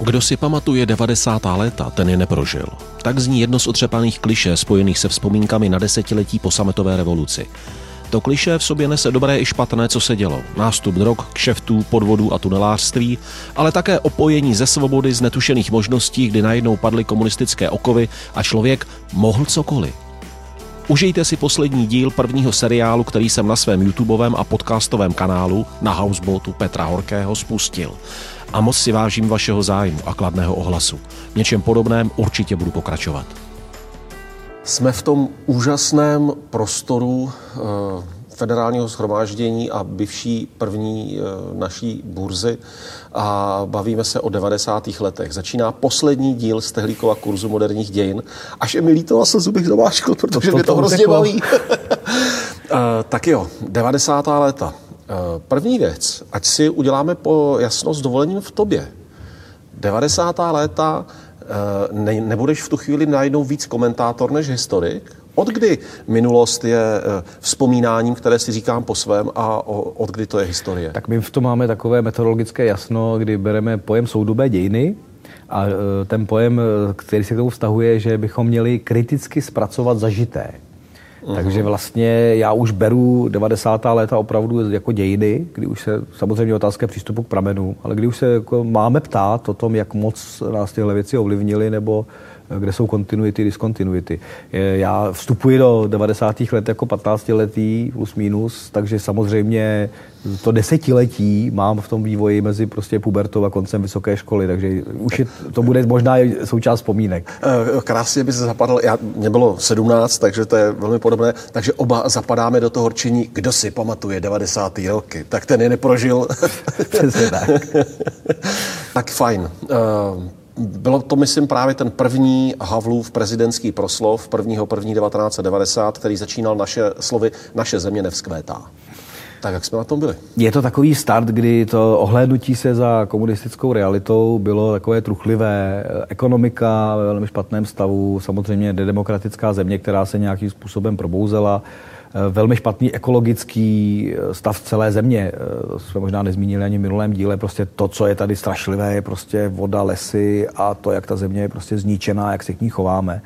Kdo si pamatuje 90. léta, ten je neprožil. Tak zní jedno z otřepaných kliše spojených se vzpomínkami na desetiletí po sametové revoluci. To kliše v sobě nese dobré i špatné, co se dělo. Nástup drog, kšeftů, podvodů a tunelářství, ale také opojení ze svobody z netušených možností, kdy najednou padly komunistické okovy a člověk mohl cokoliv. Užijte si poslední díl prvního seriálu, který jsem na svém YouTubeovém a podcastovém kanálu na Houseboatu Petra Horkého spustil. A moc si vážím vašeho zájmu a kladného ohlasu. V něčem podobném určitě budu pokračovat. Jsme v tom úžasném prostoru eh, federálního schromáždění a bývší první eh, naší burzy a bavíme se o 90. letech. Začíná poslední díl z Tehlíkova kurzu moderních dějin. Až je mi líto a slzu bych zamáčkl, protože to, to, mě to, to hrozně baví. uh, tak jo, 90. léta. Uh, první věc, ať si uděláme po jasnost dovolením v tobě. 90. léta ne, nebudeš v tu chvíli najednou víc komentátor než historik? Od kdy minulost je eh, vzpomínáním, které si říkám po svém a od kdy to je historie? Tak my v tom máme takové metodologické jasno, kdy bereme pojem soudobé dějiny a eh, ten pojem, eh, který se k tomu vztahuje, že bychom měli kriticky zpracovat zažité. Uh-huh. Takže vlastně já už beru 90. léta opravdu jako dějiny, kdy už se samozřejmě otázka přístupu k pramenu, ale kdy už se jako máme ptát o tom, jak moc nás tyhle věci ovlivnily nebo kde jsou kontinuity, diskontinuity. Já vstupuji do 90. let jako 15 letý plus minus, takže samozřejmě to desetiletí mám v tom vývoji mezi prostě pubertou a koncem vysoké školy, takže už je, to bude možná součást vzpomínek. Eh, krásně by se zapadl, já, mě bylo 17, takže to je velmi podobné, takže oba zapadáme do toho rčení, kdo si pamatuje 90. roky, tak ten je neprožil. Přesně tak. tak fajn. Bylo to, myslím, právě ten první Havlův prezidentský proslov 1.1.1990, který začínal naše slovy Naše země nevzkvétá. Tak jak jsme na tom byli? Je to takový start, kdy to ohlédnutí se za komunistickou realitou bylo takové truchlivé. Ekonomika ve velmi špatném stavu, samozřejmě nedemokratická země, která se nějakým způsobem probouzela. Eh, velmi špatný ekologický eh, stav celé země. Eh, to jsme možná nezmínili ani v minulém díle. Prostě to, co je tady strašlivé, je prostě voda, lesy a to, jak ta země je prostě zničená, jak se k ní chováme.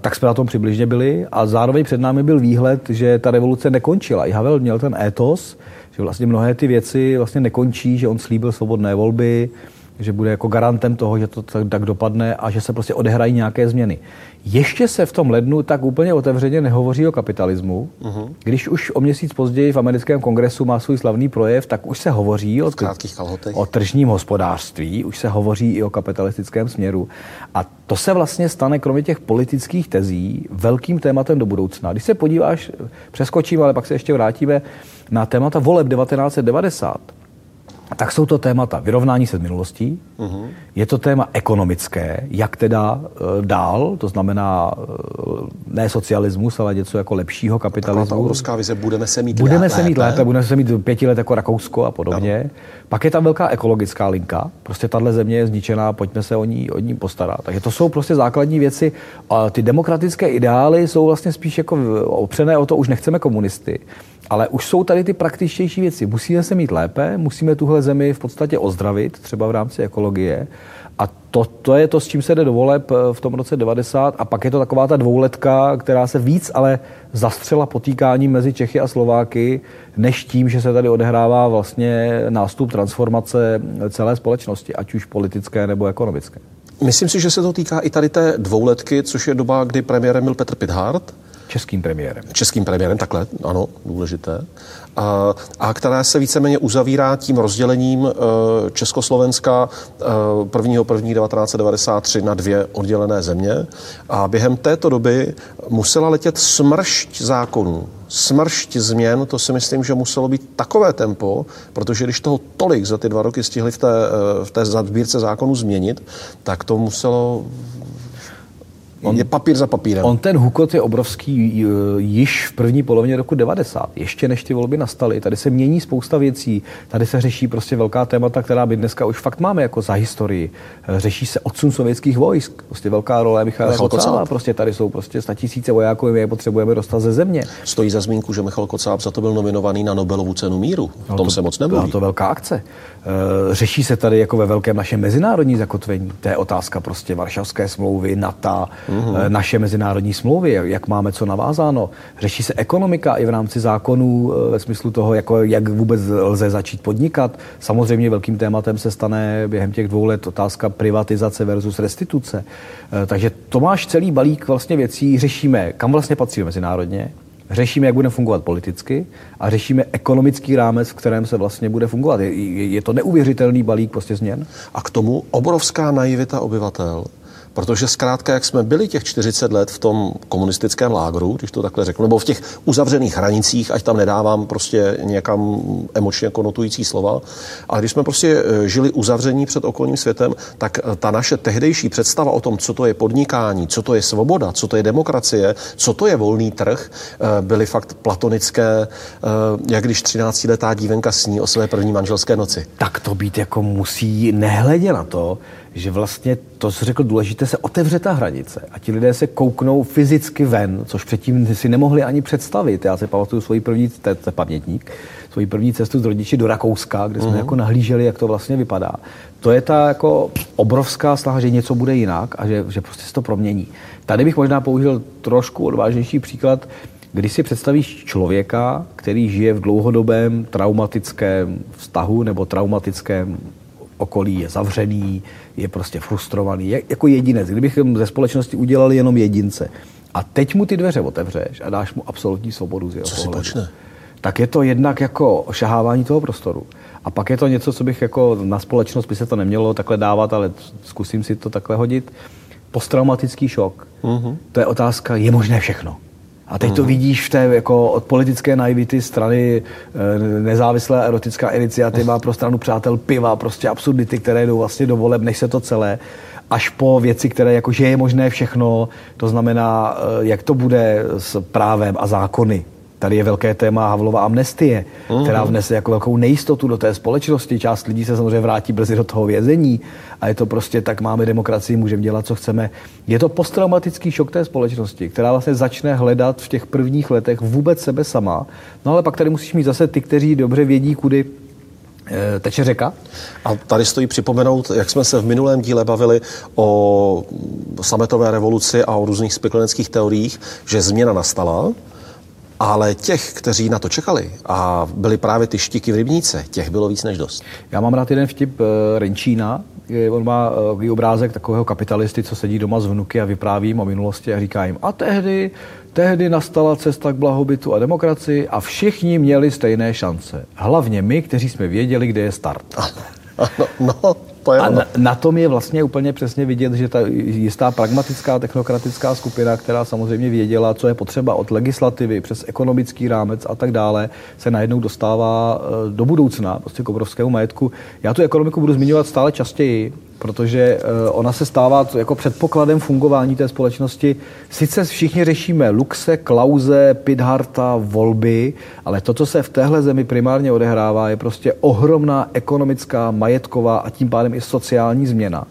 Tak jsme na tom přibližně byli a zároveň před námi byl výhled, že ta revoluce nekončila. I Havel měl ten étos, že vlastně mnohé ty věci vlastně nekončí, že on slíbil svobodné volby, že bude jako garantem toho, že to tak, dopadne a že se prostě odehrají nějaké změny. Ještě se v tom lednu tak úplně otevřeně nehovoří o kapitalismu. Uh-huh. Když už o měsíc později v americkém kongresu má svůj slavný projev, tak už se hovoří o, o tržním hospodářství, už se hovoří i o kapitalistickém směru. A to se vlastně stane, kromě těch politických tezí, velkým tématem do budoucna. Když se podíváš, přeskočím, ale pak se ještě vrátíme na témata voleb 1990, tak jsou to témata vyrovnání se s minulostí, uh-huh. je to téma ekonomické, jak teda e, dál, to znamená e, ne socialismus, ale něco jako lepšího kapitalismu. Taková vize, budeme se mít Budeme lépe. se mít lépe, budeme se mít pěti let jako Rakousko a podobně. No. Pak je tam velká ekologická linka, prostě tahle země je zničená, pojďme se o ní, o ní postarat. Takže to jsou prostě základní věci. A ty demokratické ideály jsou vlastně spíš jako opřené o to, už nechceme komunisty. Ale už jsou tady ty praktičtější věci. Musíme se mít lépe, musíme tuhle zemi v podstatě ozdravit, třeba v rámci ekologie. A to, to je to, s čím se jde do voleb eh, v tom roce 90. A pak je to taková ta dvouletka, která se víc ale zastřela potýkáním mezi Čechy a Slováky, než tím, že se tady odehrává vlastně nástup transformace celé společnosti, ať už politické nebo ekonomické. Myslím si, že se to týká i tady té dvouletky, což je doba, kdy premiérem byl Petr Pithart Českým premiérem. Českým premiérem, takhle, ano, důležité. A, a která se víceméně uzavírá tím rozdělením e, Československa e, 1. 1. 1993 na dvě oddělené země. A během této doby musela letět smršť zákonů, smršť změn, to si myslím, že muselo být takové tempo, protože když toho tolik za ty dva roky stihli v té, e, v té sbírce zákonů změnit, tak to muselo On, je papír za papírem. On ten hukot je obrovský již v první polovině roku 90, ještě než ty volby nastaly. Tady se mění spousta věcí, tady se řeší prostě velká témata, která by dneska už fakt máme jako za historii. Řeší se odsun sovětských vojsk, prostě velká role Michala Kocába, prostě tady jsou prostě tisíce vojáků, my je potřebujeme dostat ze země. Stojí za zmínku, že Michal Kocáb za to byl nominovaný na Nobelovu cenu míru. V no tom to, se moc nemluví. to velká akce. Eh, řeší se tady jako ve velkém naše mezinárodní zakotvení. To je otázka prostě Varšavské smlouvy, NATO, mm-hmm. naše mezinárodní smlouvy, jak máme co navázáno. Řeší se ekonomika i v rámci zákonů eh, ve smyslu toho, jako jak vůbec lze začít podnikat. Samozřejmě velkým tématem se stane během těch dvou let otázka privatizace versus restituce. Takže to máš celý balík vlastně věcí. Řešíme, kam vlastně patří mezinárodně, řešíme, jak bude fungovat politicky a řešíme ekonomický rámec, v kterém se vlastně bude fungovat. Je, je to neuvěřitelný balík prostě změn. A k tomu obrovská naivita obyvatel, Protože zkrátka, jak jsme byli těch 40 let v tom komunistickém lágru, když to takhle řeknu, nebo v těch uzavřených hranicích, ať tam nedávám prostě nějakam emočně konotující slova, ale když jsme prostě e, žili uzavření před okolním světem, tak e, ta naše tehdejší představa o tom, co to je podnikání, co to je svoboda, co to je demokracie, co to je volný trh, e, byly fakt platonické, jak když 13-letá dívenka sní o své první manželské noci. Tak to být jako musí, nehledě na to, že vlastně to, co řekl důležité, se otevře ta hranice a ti lidé se kouknou fyzicky ven, což předtím si nemohli ani představit. Já si pamatuju svoji první, to je pamětník, svoji první cestu z rodiči do Rakouska, kde jsme uh-huh. jako nahlíželi, jak to vlastně vypadá. To je ta jako obrovská snaha, že něco bude jinak a že, že prostě se to promění. Tady bych možná použil trošku odvážnější příklad, když si představíš člověka, který žije v dlouhodobém traumatickém vztahu nebo traumatickém okolí je zavřený, je prostě frustrovaný, je, jako jedinec. Kdybychom ze společnosti udělali jenom jedince a teď mu ty dveře otevřeš a dáš mu absolutní svobodu z jeho Co pohledu, počne? tak je to jednak jako ošahávání toho prostoru. A pak je to něco, co bych jako na společnost by se to nemělo takhle dávat, ale zkusím si to takhle hodit. Posttraumatický šok. Uh-huh. To je otázka, je možné všechno. A teď to mhm. vidíš v té jako od politické naivity strany e, nezávislá erotická iniciativa pro stranu přátel piva, prostě absurdity, které jdou vlastně do voleb, než se to celé, až po věci, které jako, že je možné všechno, to znamená, e, jak to bude s právem a zákony. Tady je velké téma Havlova amnestie, uh-huh. která vnese jako velkou nejistotu do té společnosti. Část lidí se samozřejmě vrátí brzy do toho vězení a je to prostě tak, máme demokracii, můžeme dělat, co chceme. Je to posttraumatický šok té společnosti, která vlastně začne hledat v těch prvních letech vůbec sebe sama. No ale pak tady musíš mít zase ty, kteří dobře vědí, kudy eh, teče řeka. A tady stojí připomenout, jak jsme se v minulém díle bavili o sametové revoluci a o různých spekulačních teoriích, že změna nastala, ale těch, kteří na to čekali a byli právě ty štiky v rybníce, těch bylo víc než dost. Já mám rád jeden vtip uh, Renčína, on má uh, obrázek takového kapitalisty, co sedí doma s vnuky a vypráví jim o minulosti a říká jim, a tehdy, tehdy nastala cesta k blahobytu a demokracii a všichni měli stejné šance. Hlavně my, kteří jsme věděli, kde je start. Ano, no, to je a na, na tom je vlastně úplně přesně vidět, že ta jistá pragmatická technokratická skupina, která samozřejmě věděla, co je potřeba od legislativy přes ekonomický rámec a tak dále, se najednou dostává eh, do budoucna prostě k obrovskému majetku. Já tu ekonomiku budu zmiňovat stále častěji, protože eh, ona se stává jako předpokladem fungování té společnosti. Sice všichni řešíme luxe, klauze, Pidharta, volby, ale to, co se v téhle zemi primárně odehrává, je prostě ohromná ekonomická, majetková a tím pádem i sociální změna.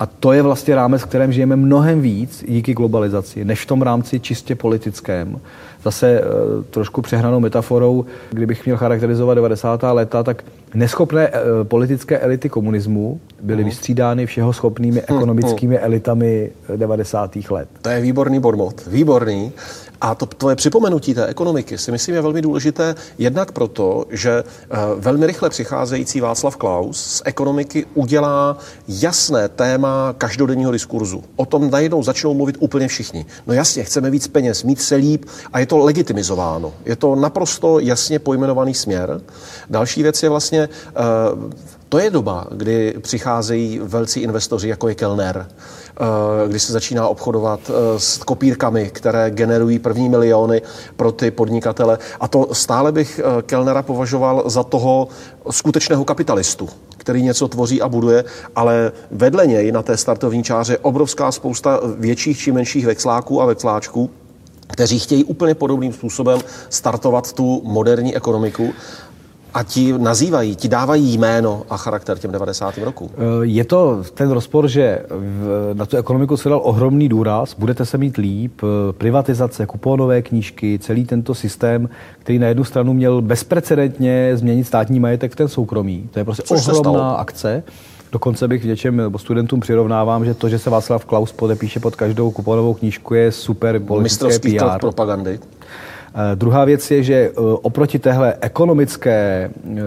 A to je vlastně rámec, v kterém žijeme mnohem víc díky globalizaci, než v tom rámci čistě politickém. Zase e, trošku přehranou metaforou, kdybych měl charakterizovat 90. léta, tak neschopné e, politické elity komunismu byly uh-huh. vystřídány všeho schopnými hm, ekonomickými elitami 90. let. To je výborný bodmot. Výborný. A to tvoje připomenutí té ekonomiky si myslím je velmi důležité jednak proto, že eh, velmi rychle přicházející Václav Klaus z ekonomiky udělá jasné téma každodenního diskurzu. O tom najednou začnou mluvit úplně všichni. No jasně, chceme víc peněz, mít se líp a je to legitimizováno. Je to naprosto jasně pojmenovaný směr. Další věc je vlastně eh, to je doba, kdy přicházejí velcí investoři, jako je Kellner, eh, kdy se začíná obchodovat eh, s kopírkami, které generují první miliony pro ty podnikatele. A to stále bych Kellnera považoval za toho skutečného kapitalistu, který něco tvoří a buduje, ale vedle něj na té startovní čáře je obrovská spousta větších či menších vexláků a vexláčků, kteří chtějí úplně podobným způsobem startovat tu moderní ekonomiku a ti nazývají, ti dávají jméno a charakter těm 90. rokům. Eh, je to ten rozpor, že na tu ekonomiku se dal ohromný důraz, budete se mít líp, eh, privatizace, kuponové knížky, celý tento systém, který na jednu stranu měl bezprecedentně změnit státní majetek v ten soukromý. To je prostě Což ohromná akce. Dokonce bych něčem studentům přirovnávám, že to, že se Václav Klaus podepíše pod každou kuponovou knížku, je super politické PR. propagandy. Eh, druhá věc je, že eh, oproti téhle ekonomické eh,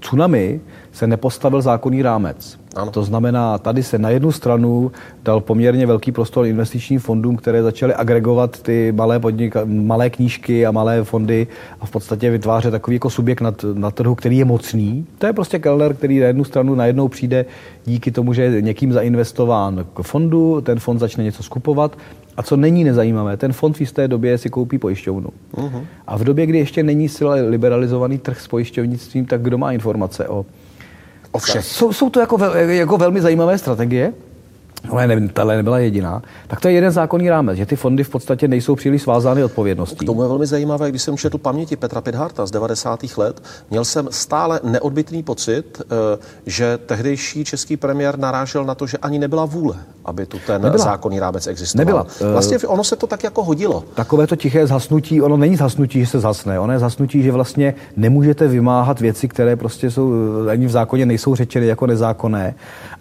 tsunami se nepostavil zákonný rámec. Ano. To znamená, tady se na jednu stranu dal poměrně velký prostor investičním fondům, které začaly agregovat ty malé, podnik, malé knížky a malé fondy a v podstatě vytvářet takový jako subjekt na, na trhu, který je mocný. To je prostě kelner, který na jednu stranu najednou přijde díky tomu, že je někým zainvestován k fondu, ten fond začne něco skupovat a co není nezajímavé, ten fond v jisté době si koupí pojišťovnu. Uh-huh. A v době, kdy ještě není sila liberalizovaný trh s pojišťovnictvím, tak kdo má informace o O všech. Jsou, jsou to jako, vel, jako velmi zajímavé strategie, ale ne, tahle nebyla jediná, tak to je jeden zákonný rámec, že ty fondy v podstatě nejsou příliš svázány odpovědností. K tomu je velmi zajímavé, když jsem četl paměti Petra Pidharta z 90. let, měl jsem stále neodbitný pocit, eh, že tehdejší český premiér narážel na to, že ani nebyla vůle, aby tu ten nebyla. zákonný rámec existoval. Nebyla. Vlastně ono se to tak jako hodilo. Takové to tiché zhasnutí, ono není zhasnutí, že se zhasne, ono je zhasnutí, že vlastně nemůžete vymáhat věci, které prostě jsou, ani v zákoně nejsou řečeny jako nezákonné.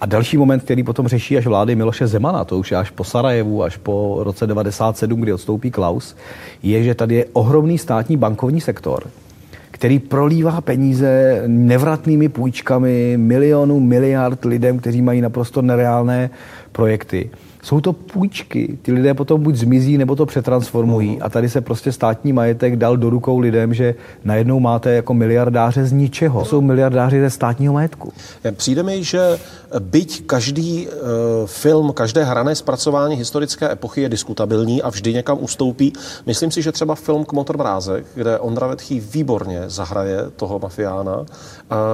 A další moment, který potom řeší až vlády Miloše Zemana, to už je až po Sarajevu, až po roce 97, kdy odstoupí Klaus, je, že tady je ohromný státní bankovní sektor, který prolívá peníze nevratnými půjčkami milionů, miliard lidem, kteří mají naprosto nereálné projekty. Jsou to půjčky. Ty lidé potom buď zmizí, nebo to přetransformují. A tady se prostě státní majetek dal do rukou lidem, že najednou máte jako miliardáře z ničeho. To jsou miliardáři ze státního majetku. Přijde mi, že byť každý uh, film, každé hrané zpracování historické epochy je diskutabilní a vždy někam ustoupí, myslím si, že třeba film Kmotr Mrázek, kde Ondra Vetchý výborně zahraje toho mafiána,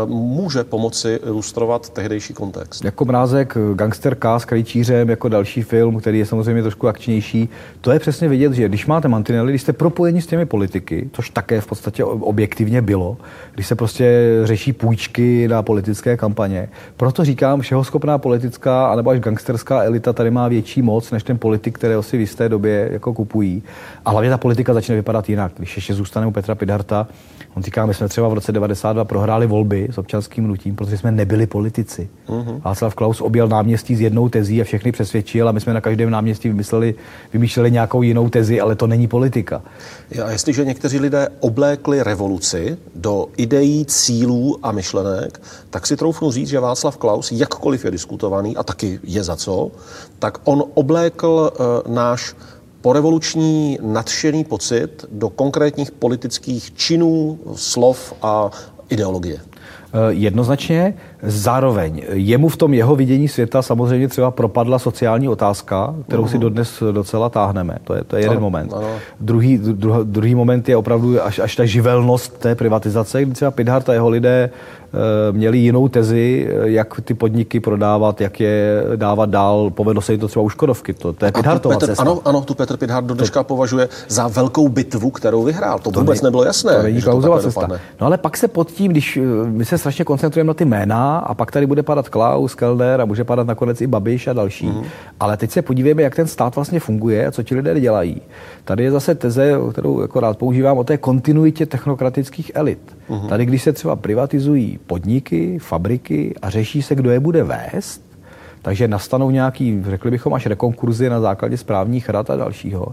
může pomoci ilustrovat tehdejší kontext. Jako Mrázek, gangsterka s krejčířem, jako další film, který je samozřejmě trošku akčnější. To je přesně vidět, že když máte mantinely, když jste propojeni s těmi politiky, což také v podstatě objektivně bylo, když se prostě řeší půjčky na politické kampaně. Proto říkám, všeho schopná politická anebo až gangsterská elita tady má větší moc než ten politik, kterého si v jisté době jako kupují. A hlavně ta politika začne vypadat jinak. Když ještě zůstane u Petra Pidharta, On říká, my jsme třeba v roce 92 prohráli volby s občanským nutím, protože jsme nebyli politici. Uh-huh. Václav Klaus objel náměstí s jednou tezí a všechny přesvědčil a my jsme na každém náměstí vymysleli, vymýšleli nějakou jinou tezi, ale to není politika. A jestliže někteří lidé oblékli revoluci do ideí, cílů a myšlenek, tak si troufnu říct, že Václav Klaus, jakkoliv je diskutovaný a taky je za co, tak on oblékl uh, náš porevoluční nadšený pocit do konkrétních politických činů, slov a ideologie. Eh, jednoznačně. Zároveň jemu v tom jeho vidění světa samozřejmě třeba propadla sociální otázka, kterou si mhm. dodnes docela táhneme. To je, to je jeden ano, moment. Ano. Druhý, druh, druhý moment je opravdu až, až ta živelnost té privatizace, kdy třeba Pidhart a jeho lidé Eh, měli jinou tezi, eh, jak ty podniky prodávat, jak je dávat dál. Povedlo se jim to třeba u Škodovky. To, to je Pidhartova Petr, cesta. Ano, ano, tu Petr Pidhart do dneška to... považuje za velkou bitvu, kterou vyhrál. To, to vůbec ne, nebylo jasné. To není Klausova cesta. Dopadne. No ale pak se pod tím, když eh, my se strašně koncentrujeme na ty jména a pak tady bude padat Klaus, Kellner a může padat nakonec i Babiš a další. Mm. Ale teď se podívejme, jak ten stát vlastně funguje a co ti lidé dělají. Tady je zase teze, kterou jako rád používám, o té kontinuitě technokratických elit. Mm. Tady, když se třeba privatizují podniky, fabriky a řeší se, kdo je bude vést, takže nastanou nějaký, řekli bychom, až rekonkurzy na základě správních rad a dalšího.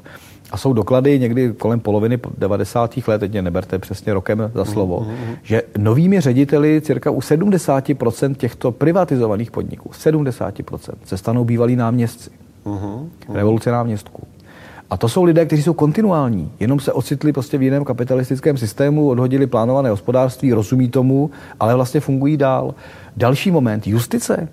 A jsou doklady někdy kolem poloviny 90. let, teď mě neberte přesně rokem za slovo, mm-hmm. že novými řediteli cirka u 70% těchto privatizovaných podniků, 70% se stanou bývalí náměstci. Mm-hmm. Revoluce náměstků. A to jsou lidé, kteří jsou kontinuální, jenom se ocitli prostě v jiném kapitalistickém systému, odhodili plánované hospodářství, rozumí tomu, ale vlastně fungují dál. Další moment, justice.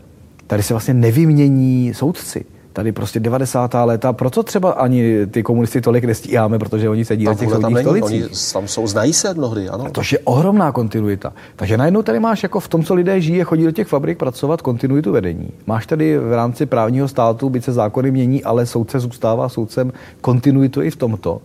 Tady se vlastně nevymění soudci. Tady prostě 90. léta, proto třeba ani ty komunisty tolik nestíháme, protože oni sedí na těch soudních stolicích. Oni tam jsou, znají se mnohdy, ano. To je ohromná kontinuita. Takže najednou tady máš jako v tom, co lidé žijí, chodí do těch fabrik pracovat, kontinuitu vedení. Máš tady v rámci právního státu, byť se zákony mění, ale soudce zůstává soudcem, kontinuitu i v tomto.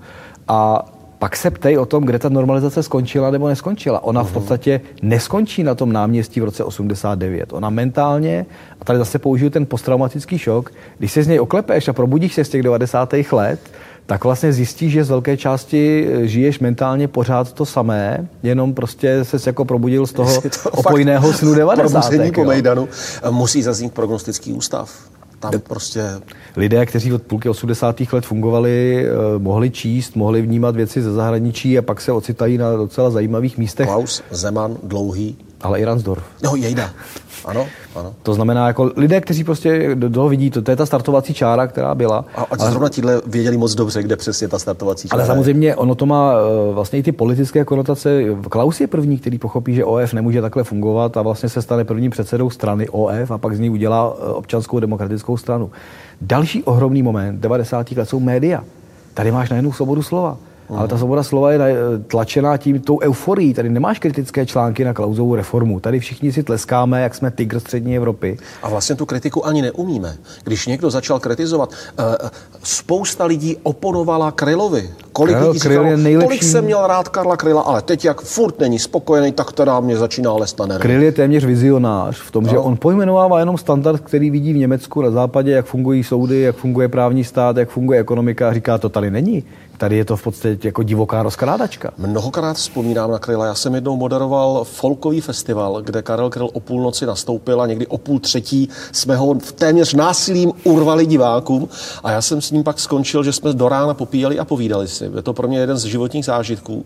A pak se ptej o tom, kde ta normalizace skončila nebo neskončila. Ona v mhm. podstatě neskončí na tom náměstí v roce 89. Ona mentálně, a tady zase použiju ten posttraumatický šok, když se z něj oklepeš a probudíš se z těch 90. let, tak vlastně zjistíš, že z velké části eh, žiješ mentálně pořád to samé, jenom prostě se jako probudil z toho to opojného snu 90. po Mejdanu musí zaznít prognostický ústav tam prostě... Lidé, kteří od půlky 80. let fungovali, eh, mohli číst, mohli vnímat věci ze zahraničí a pak se ocitají na docela zajímavých místech. Klaus, Zeman, Dlouhý. Ale i Ransdorf. No, jejda. Ano, ano. To znamená, jako lidé, kteří prostě do toho vidí, to, to je ta startovací čára, která byla. A, a ale, zrovna tíhle věděli moc dobře, kde přesně ta startovací čára Ale samozřejmě ono to má eh, vlastně i ty politické konotace. Klaus je první, který pochopí, že OF nemůže takhle fungovat a vlastně se stane prvním předsedou strany OF a pak z ní udělá eh, občanskou demokratickou stranu. Další ohromný moment 90. let jsou média. Tady máš najednou svobodu slova. Ale ta svoboda slova je tlačená tím tou euforií. Tady nemáš kritické články na klauzovou reformu. Tady všichni si tleskáme, jak jsme tygr střední Evropy. A vlastně tu kritiku ani neumíme. Když někdo začal kritizovat, uh, spousta lidí oponovala Krylovi. Kolik Kryl, lidí říkalo, je nejlepší... kolik jsem měl rád Karla Kryla, ale teď jak furt není spokojený, tak teda mě začíná lézt na nervy. Kryl je téměř vizionář v tom, no. že on pojmenovává jenom standard, který vidí v Německu na západě, jak fungují soudy, jak funguje právní stát, jak funguje ekonomika a říká, to tady není. Tady je to v podstatě jako divoká rozkrádačka. Mnohokrát vzpomínám na Kryla. Já jsem jednou moderoval folkový festival, kde Karel Kryl o půlnoci nastoupil a někdy o půl třetí jsme ho v téměř násilím urvali divákům. A já jsem s ním pak skončil, že jsme do rána popíjeli a povídali si. Je to pro mě jeden z životních zážitků.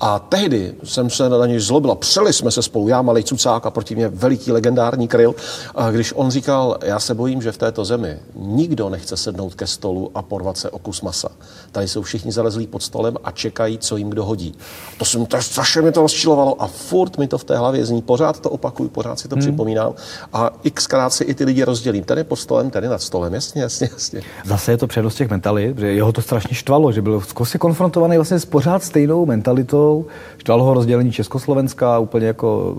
A tehdy jsem se na něj zlobil. Přeli jsme se spolu, já malý cucák a proti mě veliký legendární Kryl. A když on říkal, já se bojím, že v této zemi nikdo nechce sednout ke stolu a porvat se o kus masa. Tady jsou všichni zalezlí pod stolem a čekají, co jim kdo hodí. To jsem, to strašně mi to rozčilovalo a furt mi to v té hlavě zní. Pořád to opakuju, pořád si to hmm. připomínám a xkrát si i ty lidi rozdělím. Je pod stolem, je nad stolem, jasně, jasně, jasně. Zase je to přednost těch mentalit, že jeho to strašně štvalo, že byl zkoušel konfrontovaný vlastně s pořád stejnou mentalitou. Štvalo ho rozdělení Československa úplně jako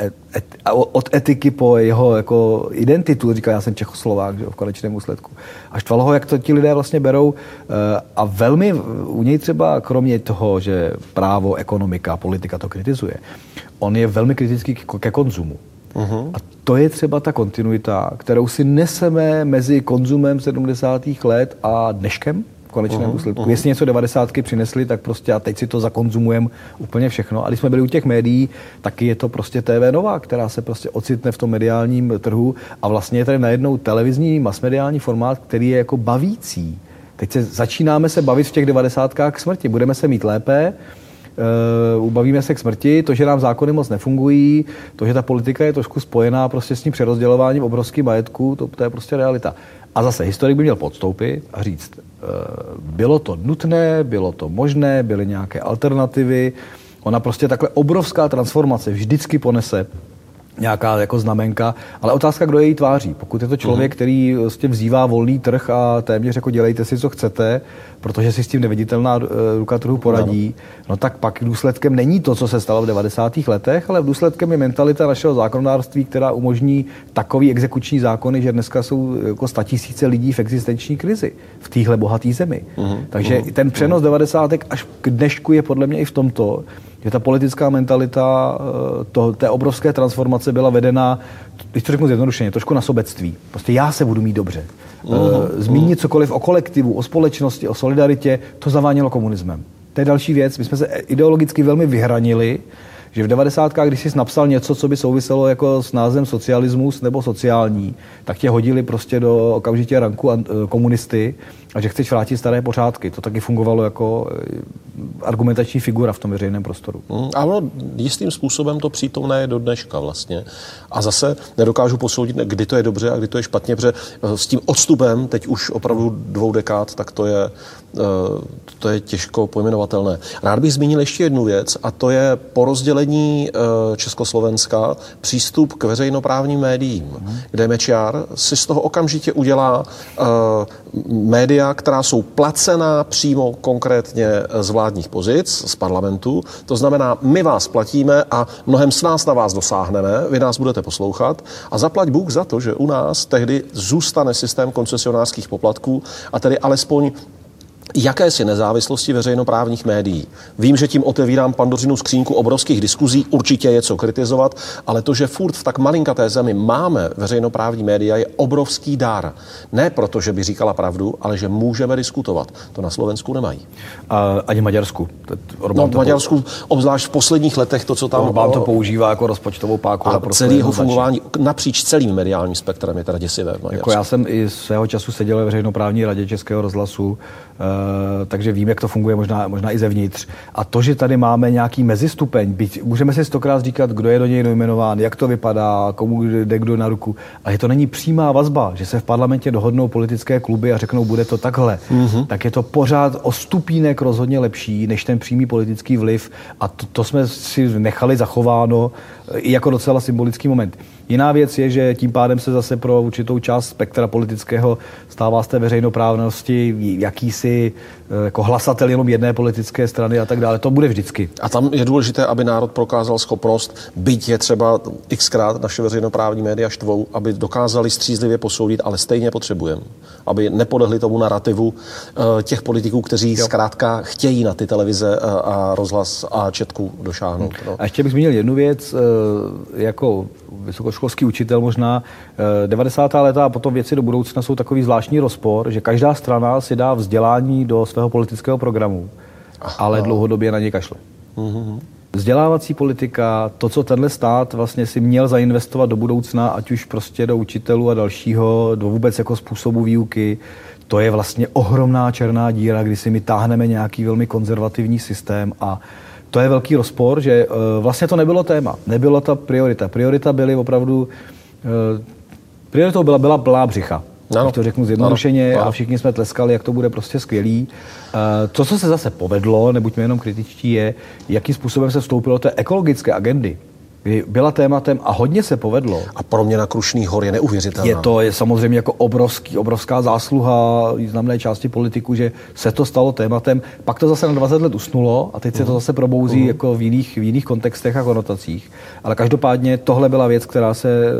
et, et, od etiky po jeho jako identitu. Říká, já jsem Čechoslovák že, v konečném úsledku. A štvalo ho, jak to ti lidé vlastně berou eh, a velmi u něj třeba, kromě toho, že právo, ekonomika, politika to kritizuje, on je velmi kritický ke konzumu. Uh-huh. A to je třeba ta kontinuita, kterou si neseme mezi konzumem 70. let a dneškem konečném uh-huh. důsledku. Uh-huh. Jestli něco 90. přinesli, tak prostě a teď si to zakonzumujeme úplně všechno. A když jsme byli u těch médií, taky je to prostě TV Nová, která se prostě ocitne v tom mediálním trhu a vlastně je tady najednou televizní masmediální formát, který je jako bavící. Teď se začínáme se bavit v těch devadesátkách k smrti. Budeme se mít lépe, Uh, ubavíme se k smrti, to, že nám zákony moc nefungují, to, že ta politika je trošku spojená prostě s tím přerozdělováním obrovských majetků, to, to je prostě realita. A zase historik by měl podstoupit a říct, uh, bylo to nutné, bylo to možné, byly nějaké alternativy, ona prostě takhle obrovská transformace vždycky ponese nějaká jako znamenka, ale otázka, kdo její tváří. Pokud je to člověk, mhm. který vlastně vzývá volný trh a téměř jako dělejte si, co chcete, protože si s tím neviditelná eh, ruka trhu poradí, no tak pak důsledkem není to, co se stalo v 90. letech, ale důsledkem je mentalita našeho zákonodárství, která umožní takový exekuční zákony, že dneska jsou jako statisíce lidí v existenční krizi v téhle bohaté zemi. Uh-huh. Takže uh-huh. ten přenos uh-huh. 90. až k dnešku je podle mě i v tomto, že ta politická mentalita eh, to, té obrovské transformace byla vedena, když to řeknu zjednodušeně, trošku na sobectví. Prostě já se budu mít dobře. Uh-huh. Zmínit cokoliv o kolektivu, o společnosti, o solidaritě, to zavánělo komunismem. To je další věc. My jsme se ideologicky velmi vyhranili, že v 90. když jsi napsal něco, co by souviselo jako s názvem socialismus nebo sociální, tak tě hodili prostě do okamžitě ranku komunisty a že chceš vrátit staré pořádky. To taky fungovalo jako eh, argumentační figura v tom veřejném prostoru. Mm, ano, jistým způsobem to přítomné je do dneška vlastně. A zase nedokážu posoudit, kdy to je dobře a kdy to je špatně, protože eh, s tím odstupem, teď už opravdu dvou dekád, tak to je, eh, to je těžko pojmenovatelné. Rád bych zmínil ještě jednu věc a to je porozdělení rozdělení uh, Československa přístup k veřejnoprávním médiím, kde Mečiar si z toho okamžitě udělá uh, média, která jsou placená přímo konkrétně z vládních pozic, z parlamentu. To znamená, my vás platíme a mnohem s nás na vás dosáhneme, vy nás budete poslouchat a zaplať Bůh za to, že u nás tehdy zůstane systém koncesionářských poplatků a tedy alespoň jakési nezávislosti veřejnoprávních médií. Vím, že tím otevírám pandořinu skřínku obrovských diskuzí, určitě je co kritizovat, ale to, že furt v tak malinkaté zemi máme veřejnoprávní média, je obrovský dar. Ne proto, že by říkala pravdu, ale že můžeme diskutovat. To na Slovensku nemají. A ani Maďarsku. Orbán no, v Maďarsku, obzvlášť v posledních letech, to, co tam... Orbán to používá jako rozpočtovou páku. A celý jeho fungování napříč celým mediálním spektrem je teda děsivé v Jako já jsem i svého času seděl ve veřejnoprávní radě Českého rozhlasu, Eh, takže vím, jak to funguje možná, možná i zevnitř. A to, že tady máme nějaký mezistupeň, byť můžeme si stokrát říkat, kdo je do něj jmenován, jak to vypadá, komu jde kdo na ruku, ale to není přímá vazba, že se v parlamentě dohodnou politické kluby a řeknou, bude to takhle, mm-hmm. tak je to pořád o stupínek rozhodně lepší než ten přímý politický vliv a to, to jsme si nechali zachováno eh, i jako docela symbolický moment. Jiná věc je, že tím pádem se zase pro určitou část spektra politického stává z té veřejnoprávnosti jakýsi eh, jako hlasatel jenom jedné politické strany a tak dále. To bude vždycky. A tam je důležité, aby národ prokázal schopnost, byť je třeba xkrát naše veřejnoprávní média štvou, aby dokázali střízlivě posoudit, ale stejně potřebujeme. Aby nepodehli tomu narrativu uh, těch politiků, kteří jo. zkrátka chtějí na ty televize uh, a rozhlas a četku došáhnout. No. A ještě bych zmínil jednu věc, jako vysokoškolský učitel možná, 90. Eh, léta a potom věci do budoucna jsou takový zvláštní rozpor, že každá strana si dá vzdělání do svého politického programu, Aha. ale dlouhodobě na ně kašle. Mm-hmm. Vzdělávací politika, to, co tenhle stát vlastně si měl zainvestovat do budoucna, ať už prostě do učitelů a dalšího, do vůbec jako způsobu výuky, to je vlastně ohromná černá díra, kdy si my táhneme nějaký velmi konzervativní systém a to je velký rozpor, že uh, vlastně to nebylo téma, nebyla ta priorita. Priorita byly opravdu, uh, prioritou byla, byla plná břicha. No, to řeknu zjednodušeně ano, ano. a všichni jsme tleskali, jak to bude prostě skvělý. Uh, to, co se zase povedlo, nebuďme jenom kritičtí, je, jakým způsobem se vstoupilo do té ekologické agendy kdy byla tématem a hodně se povedlo. A pro mě na Krušných hor je neuvěřitelná. Je to je samozřejmě jako obrovský, obrovská zásluha významné části politiků, že se to stalo tématem. Pak to zase na 20 let usnulo a teď se to zase probouzí uh-huh. jako v jiných, v jiných kontextech a konotacích. Ale každopádně tohle byla věc, která se eh,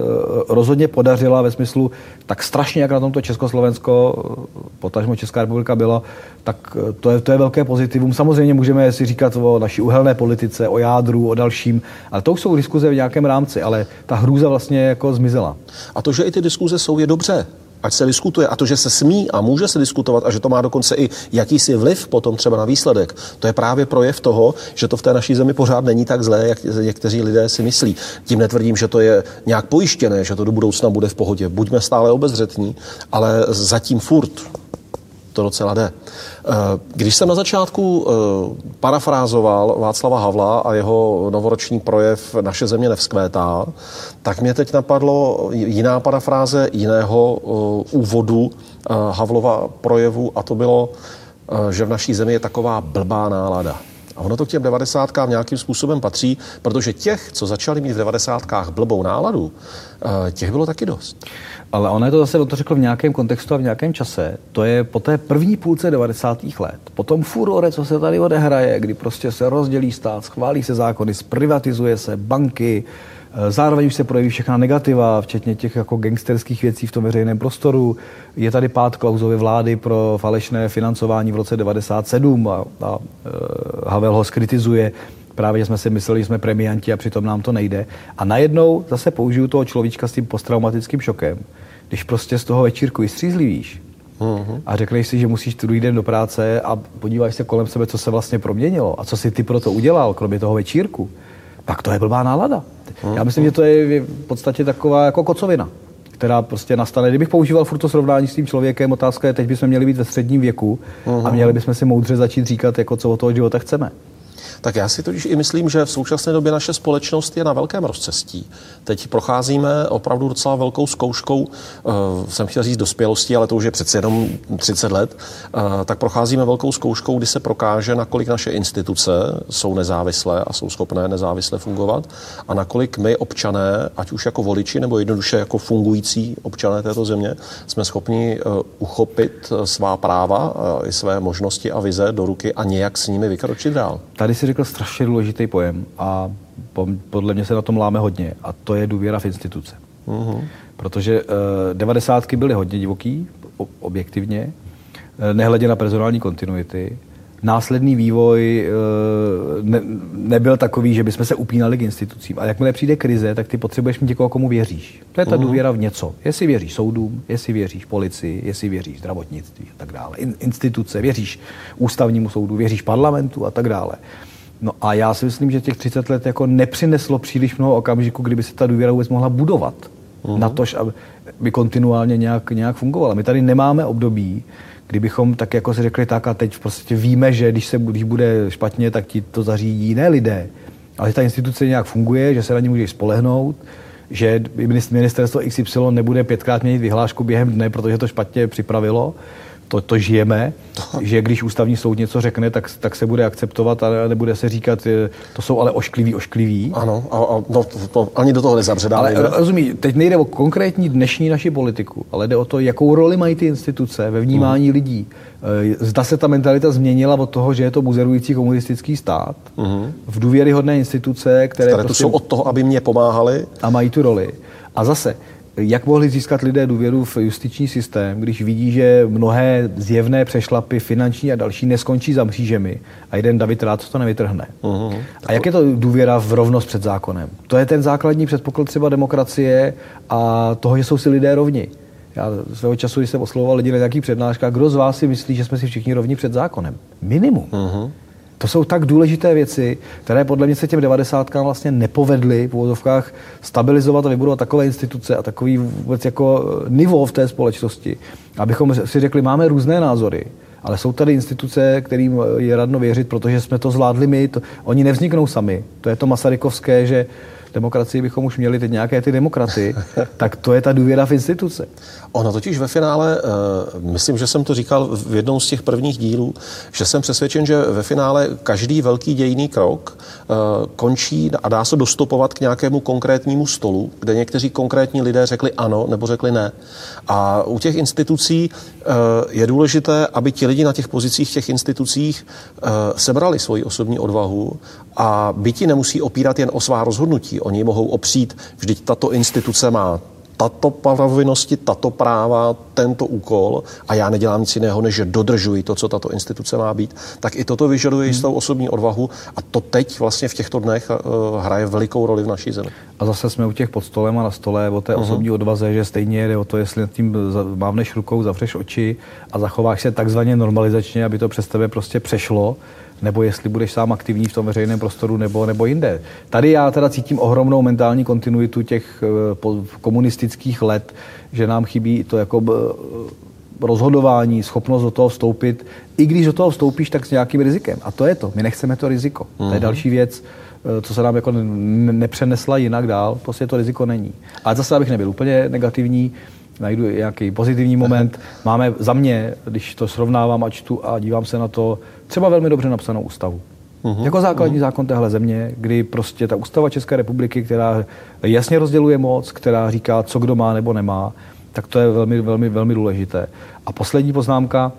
rozhodně podařila ve smyslu tak strašně, jak na tomto Československo, eh, potažmo Česká republika byla, tak eh, to je, to je velké pozitivum. Samozřejmě můžeme si říkat o naší uhelné politice, o jádru, o dalším, ale to jsou diskuze v nějakém rámci, ale ta hrůza vlastně jako zmizela. A to, že i ty diskuze jsou, je dobře ať se diskutuje a to, že se smí a může se diskutovat a že to má dokonce i jakýsi vliv potom třeba na výsledek, to je právě projev toho, že to v té naší zemi pořád není tak zlé, jak někteří lidé si myslí. Tím netvrdím, že to je nějak pojištěné, že to do budoucna bude v pohodě. Buďme stále obezřetní, ale zatím furt to docela jde. Eh, když jsem na začátku eh, parafrázoval Václava Havla a jeho novoroční projev Naše země nevzkvétá, tak mě teď napadlo jiná parafráze jiného eh, úvodu Havlova projevu a to bylo, že v naší zemi je taková blbá nálada. A ono to k těm devadesátkám nějakým způsobem patří, protože těch, co začali mít v devadesátkách blbou náladu, těch bylo taky dost. Ale ono je to zase, on to řekl v nějakém kontextu a v nějakém čase. To je po té první půlce 90. let. Potom furore, co se tady odehraje, kdy prostě se rozdělí stát, schválí se zákony, zprivatizuje se banky, eh, Zároveň už se projeví všechna negativa, včetně těch jako gangsterských věcí v tom veřejném prostoru. Je tady pád Klausovy vlády pro falešné financování v roce 97 a, a uh, Havel ho skritizuje právě jsme si mysleli, že jsme premianti a přitom nám to nejde. A najednou zase použiju toho človíčka s tím posttraumatickým šokem. Když prostě z toho večírku vystřízlivíš uh-huh. a řekneš si, že musíš druhý den do práce a podíváš se kolem sebe, co se vlastně proměnilo a co si ty pro to udělal, kromě toho večírku, tak to je blbá nálada. Já myslím, že to je v podstatě taková jako kocovina která prostě nastane. Kdybych používal furt to srovnání s tím člověkem, otázka je, teď bychom měli být ve středním věku uh-huh. a měli bychom si moudře začít říkat, jako co od toho života chceme. Tak já si totiž i myslím, že v současné době naše společnost je na velkém rozcestí. Teď procházíme opravdu docela velkou zkouškou, uh, jsem chtěl říct dospělosti, ale to už je přece jenom 30 let, uh, tak procházíme velkou zkouškou, kdy se prokáže, nakolik naše instituce jsou nezávislé a jsou schopné nezávisle fungovat a nakolik my občané, ať už jako voliči nebo jednoduše jako fungující občané této země, jsme schopni uh, uchopit svá práva i své možnosti a vize do ruky a nějak s nimi vykročit dál. Tady si řekl strašně důležitý pojem a podle mě se na tom láme hodně a to je důvěra v instituce. Uh-huh. Protože uh, devadesátky byly hodně divoký, objektivně, uh, nehledě na personální kontinuity následný vývoj eh, ne, nebyl takový, že bychom se upínali k institucím. A jakmile přijde krize, tak ty potřebuješ mít někoho, komu věříš. To je ta uh-huh. důvěra v něco. Jestli věříš soudům, jestli věříš policii, jestli věříš zdravotnictví a tak dále. In, instituce, věříš ústavnímu soudu, věříš parlamentu a tak dále. No a já si myslím, že těch 30 let jako nepřineslo příliš mnoho okamžiků, kdyby se ta důvěra vůbec mohla budovat. Uh-huh. Na to, aby kontinuálně nějak, nějak fungovala. My tady nemáme období, kdybychom tak jako si řekli tak a teď prostě víme, že když, se, když bude špatně, tak ti to zařídí jiné lidé. Ale že ta instituce nějak funguje, že se na ní můžeš spolehnout, že ministerstvo XY nebude pětkrát měnit vyhlášku během dne, protože to špatně připravilo, to, to žijeme, že když ústavní soud něco řekne, tak, tak se bude akceptovat a nebude se říkat, to jsou ale oškliví, oškliví. Ano, a, a no, to, to, ani do toho nezabředáme. Ale rozumí, teď nejde o konkrétní dnešní naši politiku, ale jde o to, jakou roli mají ty instituce ve vnímání uh-huh. lidí. Eh, zda se ta mentalita změnila od toho, že je to buzerující komunistický stát, uh-huh. v důvěryhodné instituce, které, které prostě, jsou od toho, aby mě pomáhali. A mají tu roli. A zase, jak mohli získat lidé důvěru v justiční systém, když vidí, že mnohé zjevné přešlapy, finanční a další, neskončí za mřížemi a jeden David Rád to nevytrhne? Uh-huh. A jak je to důvěra v rovnost před zákonem? To je ten základní předpoklad třeba demokracie a toho, že jsou si lidé rovni. Já svého času, když jsem oslovoval lidi na nějaký přednáškách, kdo z vás si myslí, že jsme si všichni rovni před zákonem? Minimum. Uh-huh. To jsou tak důležité věci, které podle mě se těm devadesátkám vlastně nepovedly v úvodovkách stabilizovat a vybudovat takové instituce a takový vůbec jako eh, nivo v té společnosti, abychom si řekli, máme různé názory, ale jsou tady instituce, kterým eh, je radno věřit, protože jsme to zvládli my. To, oni nevzniknou sami. To je to masarykovské, že demokracii bychom už měli teď nějaké ty demokraty, tak to je ta důvěra v instituce. Ono totiž ve finále, uh, myslím, že jsem to říkal v jednom z těch prvních dílů, že jsem přesvědčen, že ve finále každý velký dějný krok uh, končí a dá se dostupovat k nějakému konkrétnímu stolu, kde někteří konkrétní lidé řekli ano nebo řekli ne. A u těch institucí uh, je důležité, aby ti lidi na těch pozicích těch institucích sebrali svoji osobní odvahu a byti nemusí opírat jen o svá rozhodnutí. Oni mohou opřít, vždyť tato instituce má tato povinnosti, tato práva, tento úkol a já nedělám nic jiného, než že dodržuji to, co tato instituce má být, tak i toto vyžaduje hmm. jistou osobní odvahu a to teď vlastně v těchto dnech uh, hraje velikou roli v naší zemi. A zase jsme u těch pod stolem a na stole o té uh-huh. osobní odvaze, že stejně jde o to, jestli nad tím mávneš rukou, zavřeš oči a zachováš se takzvaně normalizačně, aby to přes tebe prostě přešlo nebo jestli budeš sám aktivní v tom veřejném prostoru nebo, nebo jinde. Tady já teda cítím ohromnou mentální kontinuitu těch eh, komunistických let, že nám chybí to jako rozhodování, schopnost do toho vstoupit, i když do toho vstoupíš, tak s nějakým rizikem. A to je to. My nechceme to riziko. Mm-hmm. To je mhm. další věc, eh, co se nám jako nepřenesla jinak dál. Prostě to riziko není. Ale zase, abych nebyl úplně negativní, najdu nějaký pozitivní moment. Máme za mě, když to srovnávám a čtu a dívám se na to, třeba velmi dobře napsanou ústavu. Uhum, jako základní uhum. zákon téhle země, kdy prostě ta ústava České republiky, která jasně rozděluje moc, která říká, co kdo má nebo nemá, tak to je velmi, velmi, velmi důležité. A poslední poznámka,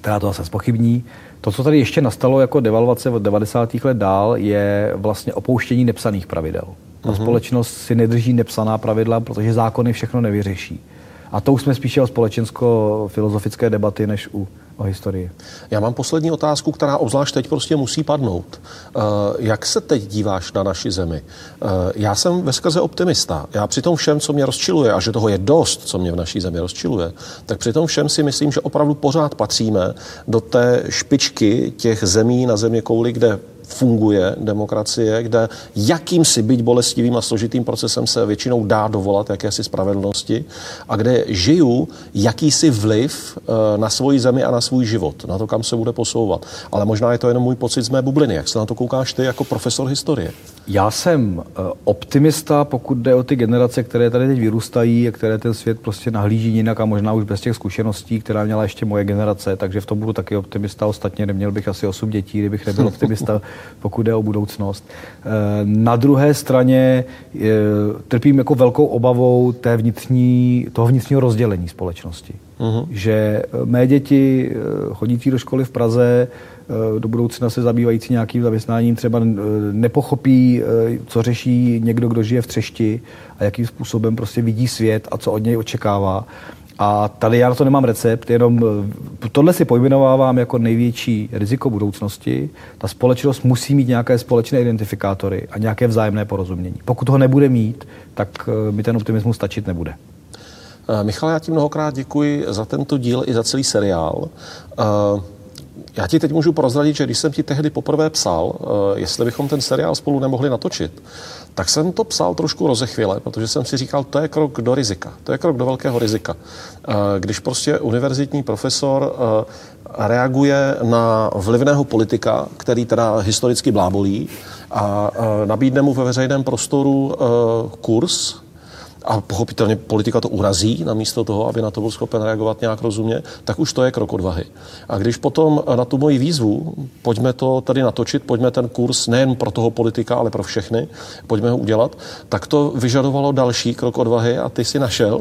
která to zase spochybní, to, co tady ještě nastalo jako devalvace od 90. let dál, je vlastně opouštění nepsaných pravidel. Ta uhum. společnost si nedrží nepsaná pravidla, protože zákony všechno nevyřeší. A to už jsme spíše o společensko-filozofické debaty než u o historii. Já mám poslední otázku, která obzvlášť teď prostě musí padnout. Uh, jak se teď díváš na naši zemi? Uh, já jsem ve skrze optimista. Já při tom všem, co mě rozčiluje, a že toho je dost, co mě v naší zemi rozčiluje, tak při tom všem si myslím, že opravdu pořád patříme do té špičky těch zemí na země kouli, kde funguje demokracie, kde jakýmsi byť bolestivým a složitým procesem se většinou dá dovolat jakési spravedlnosti a kde žiju jakýsi vliv eh, na svoji zemi a na svůj život, na to, kam se bude posouvat. Ale možná je to jenom můj pocit z mé bubliny. Jak se na to koukáš ty jako profesor historie? Já jsem eh, optimista, pokud jde o ty generace, které tady teď vyrůstají a které ten svět prostě nahlíží jinak a možná už bez těch zkušeností, která měla ještě moje generace, takže v tom budu taky optimista. Ostatně neměl bych asi osm dětí, kdybych nebyl optimista, pokud jde o budoucnost. Eh, na druhé straně eh, trpím jako velkou obavou té vnitřní, toho vnitřního rozdělení společnosti. Uh-huh. Že mé děti chodící do školy v Praze do budoucna se zabývající nějakým zaměstnáním třeba nepochopí, co řeší někdo, kdo žije v třešti a jakým způsobem prostě vidí svět a co od něj očekává. A tady já na to nemám recept, jenom tohle si pojmenovávám jako největší riziko budoucnosti. Ta společnost musí mít nějaké společné identifikátory a nějaké vzájemné porozumění. Pokud ho nebude mít, tak mi ten optimismus stačit nebude. Michal, já ti mnohokrát děkuji za tento díl i za celý seriál. Já ti teď můžu prozradit, že když jsem ti tehdy poprvé psal, eh, jestli bychom ten seriál spolu nemohli natočit, tak jsem to psal trošku rozechvěle, protože jsem si říkal, to je krok do rizika, to je krok do velkého rizika. Eh, když prostě univerzitní profesor eh, reaguje na vlivného politika, který teda historicky blábolí, a nabídne mu ve veřejném prostoru kurz, a pochopitelně politika to urazí, namísto toho, aby na to byl schopen reagovat nějak rozumně, tak už to je krok odvahy. A když potom na tu moji výzvu, pojďme to tady natočit, pojďme ten kurz nejen pro toho politika, ale pro všechny, pojďme ho udělat, tak to vyžadovalo další krok odvahy a ty si našel.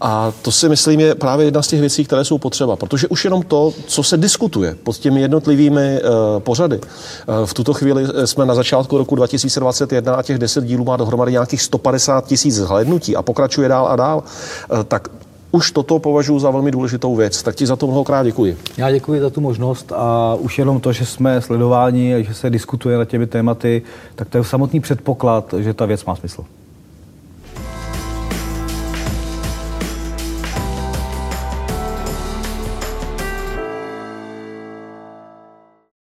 A to si myslím je právě jedna z těch věcí, které jsou potřeba, protože už jenom to, co se diskutuje pod těmi jednotlivými uh, pořady. Uh, v tuto chvíli jsme na začátku roku 2021 a těch 10 dílů má dohromady nějakých 150 tisíc zhlédnutí a pokračuje dál a dál, eh, tak už toto považuji za velmi důležitou věc. Tak ti za to mnohokrát děkuji. Já děkuji za tu možnost a už jenom to, že jsme sledováni a že se diskutuje na těmi tématy, tak to je samotný předpoklad, že ta věc má smysl.